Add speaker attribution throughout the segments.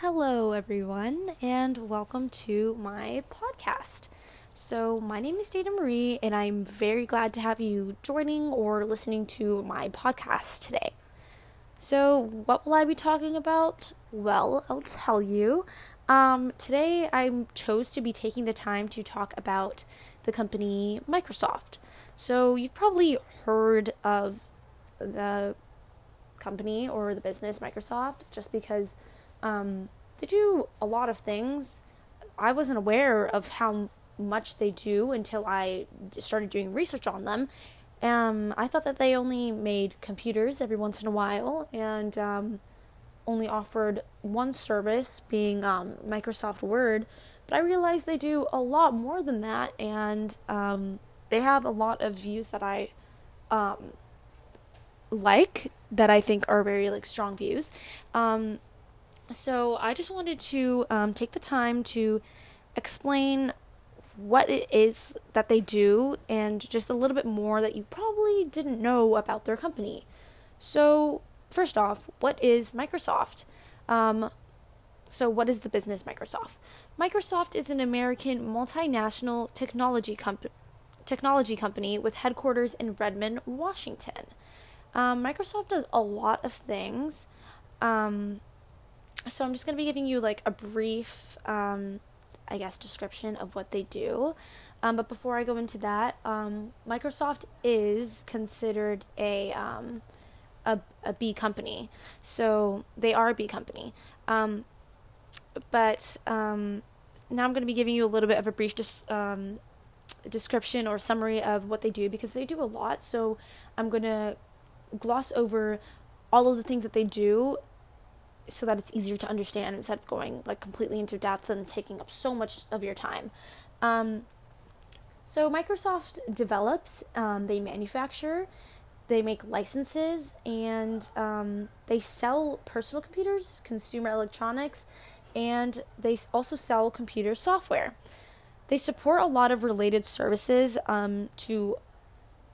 Speaker 1: Hello, everyone, and welcome to my podcast. So, my name is Dana Marie, and I'm very glad to have you joining or listening to my podcast today. So, what will I be talking about? Well, I'll tell you. Um, today, I chose to be taking the time to talk about the company Microsoft. So, you've probably heard of the company or the business Microsoft just because um, they do a lot of things. I wasn't aware of how much they do until I started doing research on them. Um, I thought that they only made computers every once in a while and um, only offered one service, being um, Microsoft Word. But I realized they do a lot more than that, and um, they have a lot of views that I um, like that I think are very like strong views. Um, so I just wanted to um, take the time to explain what it is that they do and just a little bit more that you probably didn't know about their company. So first off, what is Microsoft? Um, so what is the business Microsoft? Microsoft is an American multinational technology company technology company with headquarters in Redmond, Washington. Um, Microsoft does a lot of things. Um, so I'm just going to be giving you like a brief, um, I guess, description of what they do. Um, but before I go into that, um, Microsoft is considered a, um, a, a B company. So they are a B company. Um, but um, now I'm going to be giving you a little bit of a brief dis- um, description or summary of what they do because they do a lot. So I'm going to gloss over all of the things that they do so that it's easier to understand instead of going like completely into depth and taking up so much of your time. Um, so Microsoft develops, um, they manufacture, they make licenses, and um, they sell personal computers, consumer electronics, and they also sell computer software. They support a lot of related services um, to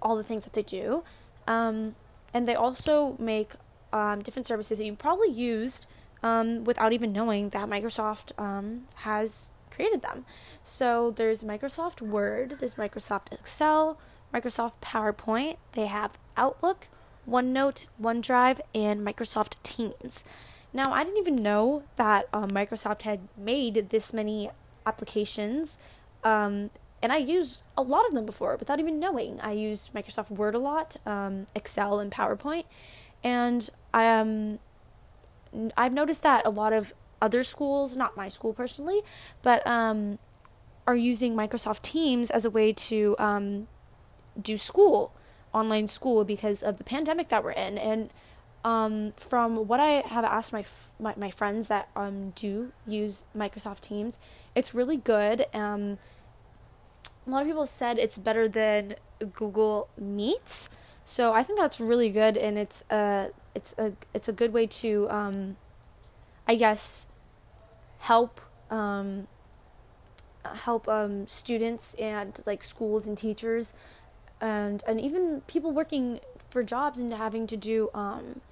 Speaker 1: all the things that they do. Um, and they also make um, different services that you probably used um, without even knowing that Microsoft um, has created them. So there's Microsoft Word, there's Microsoft Excel, Microsoft PowerPoint, they have Outlook, OneNote, OneDrive, and Microsoft Teams. Now, I didn't even know that um, Microsoft had made this many applications um, and I used a lot of them before without even knowing. I used Microsoft Word a lot, um, Excel, and PowerPoint, and um, I've noticed that a lot of other schools, not my school personally, but um, are using Microsoft Teams as a way to um, do school, online school, because of the pandemic that we're in. And um, from what I have asked my, my, my friends that um, do use Microsoft Teams, it's really good. Um, a lot of people said it's better than Google Meets. So I think that's really good, and it's a it's a it's a good way to, um, I guess, help um, help um, students and like schools and teachers, and and even people working for jobs and having to do um,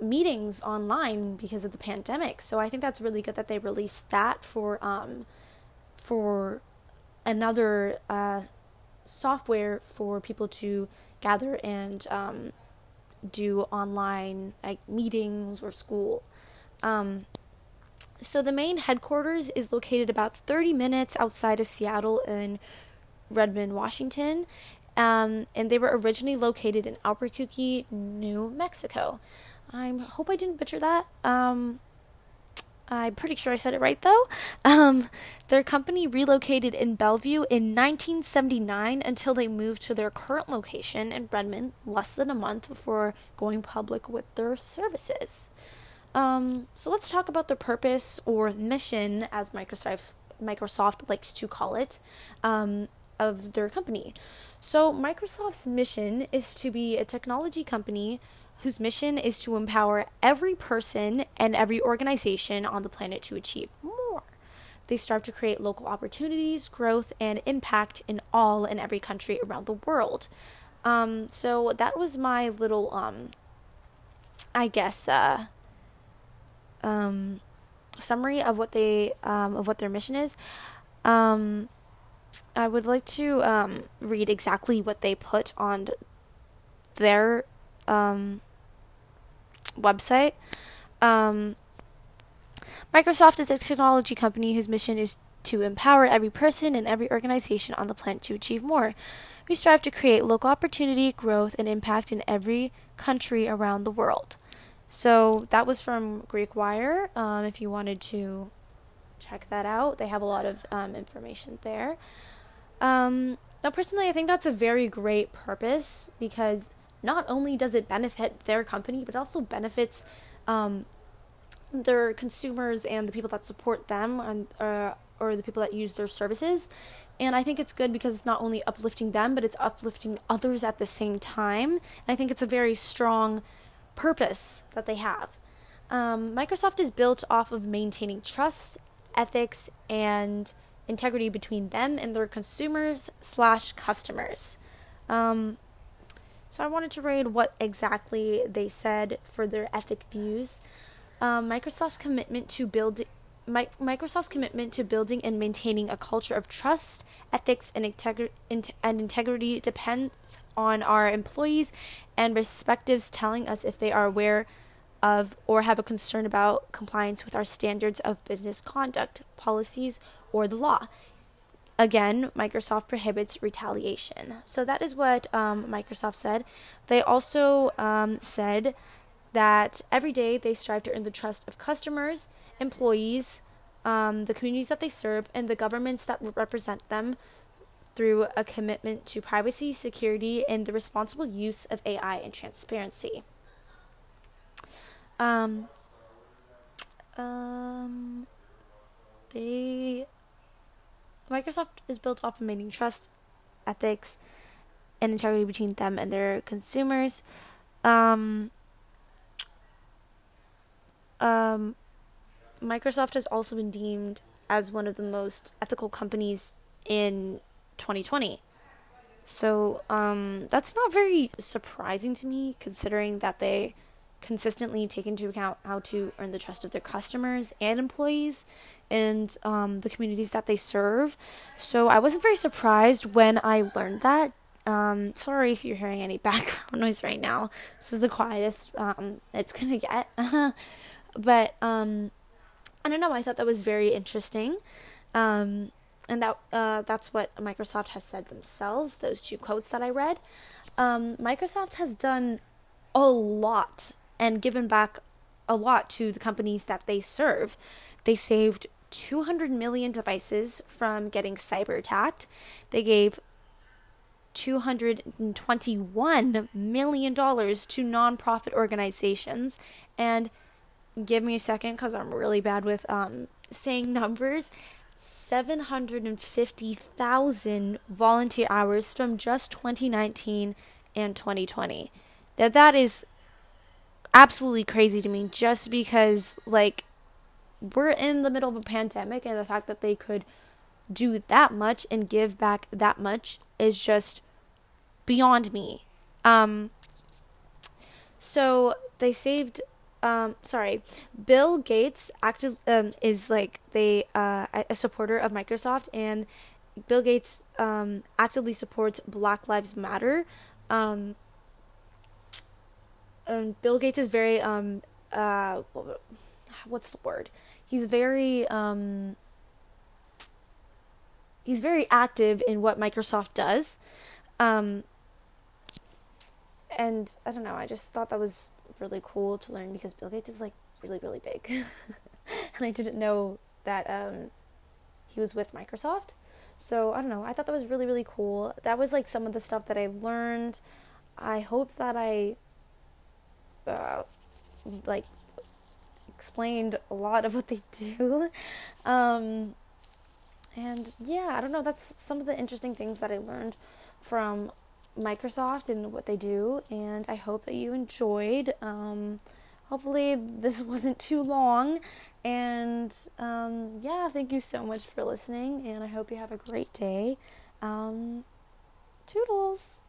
Speaker 1: meetings online because of the pandemic. So I think that's really good that they released that for um, for another uh, software for people to gather and um, do online like meetings or school. Um, so the main headquarters is located about 30 minutes outside of Seattle in Redmond, Washington, um, and they were originally located in Albuquerque, New Mexico. I hope I didn't butcher that. Um, I'm pretty sure I said it right though. Um, their company relocated in Bellevue in 1979 until they moved to their current location in Redmond less than a month before going public with their services. Um, so let's talk about the purpose or mission, as Microsoft Microsoft likes to call it, um, of their company. So Microsoft's mission is to be a technology company whose mission is to empower every person and every organization on the planet to achieve more. They strive to create local opportunities, growth, and impact in all and every country around the world. Um, so that was my little, um, I guess, uh, um, summary of what they um, of what their mission is. Um, I would like to um, read exactly what they put on their um, website. Um, Microsoft is a technology company whose mission is to empower every person and every organization on the planet to achieve more. We strive to create local opportunity, growth, and impact in every country around the world. So that was from GeekWire. Um, if you wanted to check that out, they have a lot of um, information there. Um, now, personally, I think that's a very great purpose because not only does it benefit their company, but it also benefits um, their consumers and the people that support them and uh, or the people that use their services. And I think it's good because it's not only uplifting them, but it's uplifting others at the same time. And I think it's a very strong purpose that they have. Um, Microsoft is built off of maintaining trust, ethics, and integrity between them and their consumers slash customers. Um, so I wanted to read what exactly they said for their ethic views. Um, Microsoft's commitment to build Mi- Microsoft's commitment to building and maintaining a culture of trust, ethics, and, integri- and integrity depends on our employees and respectives telling us if they are aware of or have a concern about compliance with our standards of business conduct, policies, or the law. Again, Microsoft prohibits retaliation. So that is what um, Microsoft said. They also um, said that every day they strive to earn the trust of customers, employees, um, the communities that they serve, and the governments that represent them through a commitment to privacy, security, and the responsible use of AI and transparency. Um, um, they Microsoft is built off of maintaining trust, ethics, and integrity between them and their consumers. Um, um, Microsoft has also been deemed as one of the most ethical companies in 2020. So um, that's not very surprising to me, considering that they consistently take into account how to earn the trust of their customers and employees and um, the communities that they serve. So I wasn't very surprised when I learned that. Um, sorry if you're hearing any background noise right now. This is the quietest um, it's gonna get. but um, I don't know. I thought that was very interesting. Um, and that uh, that's what Microsoft has said themselves. Those two quotes that I read. Um, Microsoft has done a lot and given back a lot to the companies that they serve. They saved 200 million devices from getting cyber attacked. They gave $221 million to nonprofit organizations. And give me a second because I'm really bad with um, saying numbers. 750,000 volunteer hours from just 2019 and 2020. Now, that is absolutely crazy to me just because, like, we're in the middle of a pandemic, and the fact that they could do that much and give back that much is just beyond me. Um, so they saved. Um, sorry, Bill Gates active um, is like they uh, a supporter of Microsoft, and Bill Gates um, actively supports Black Lives Matter. Um, and Bill Gates is very um uh what's the word? He's very um he's very active in what Microsoft does. Um and I don't know, I just thought that was really cool to learn because Bill Gates is like really really big. and I didn't know that um he was with Microsoft. So, I don't know. I thought that was really really cool. That was like some of the stuff that I learned. I hope that I uh, like explained a lot of what they do. Um, and yeah, I don't know. That's some of the interesting things that I learned from Microsoft and what they do. And I hope that you enjoyed. Um, hopefully, this wasn't too long. And um, yeah, thank you so much for listening. And I hope you have a great day. Um, toodles.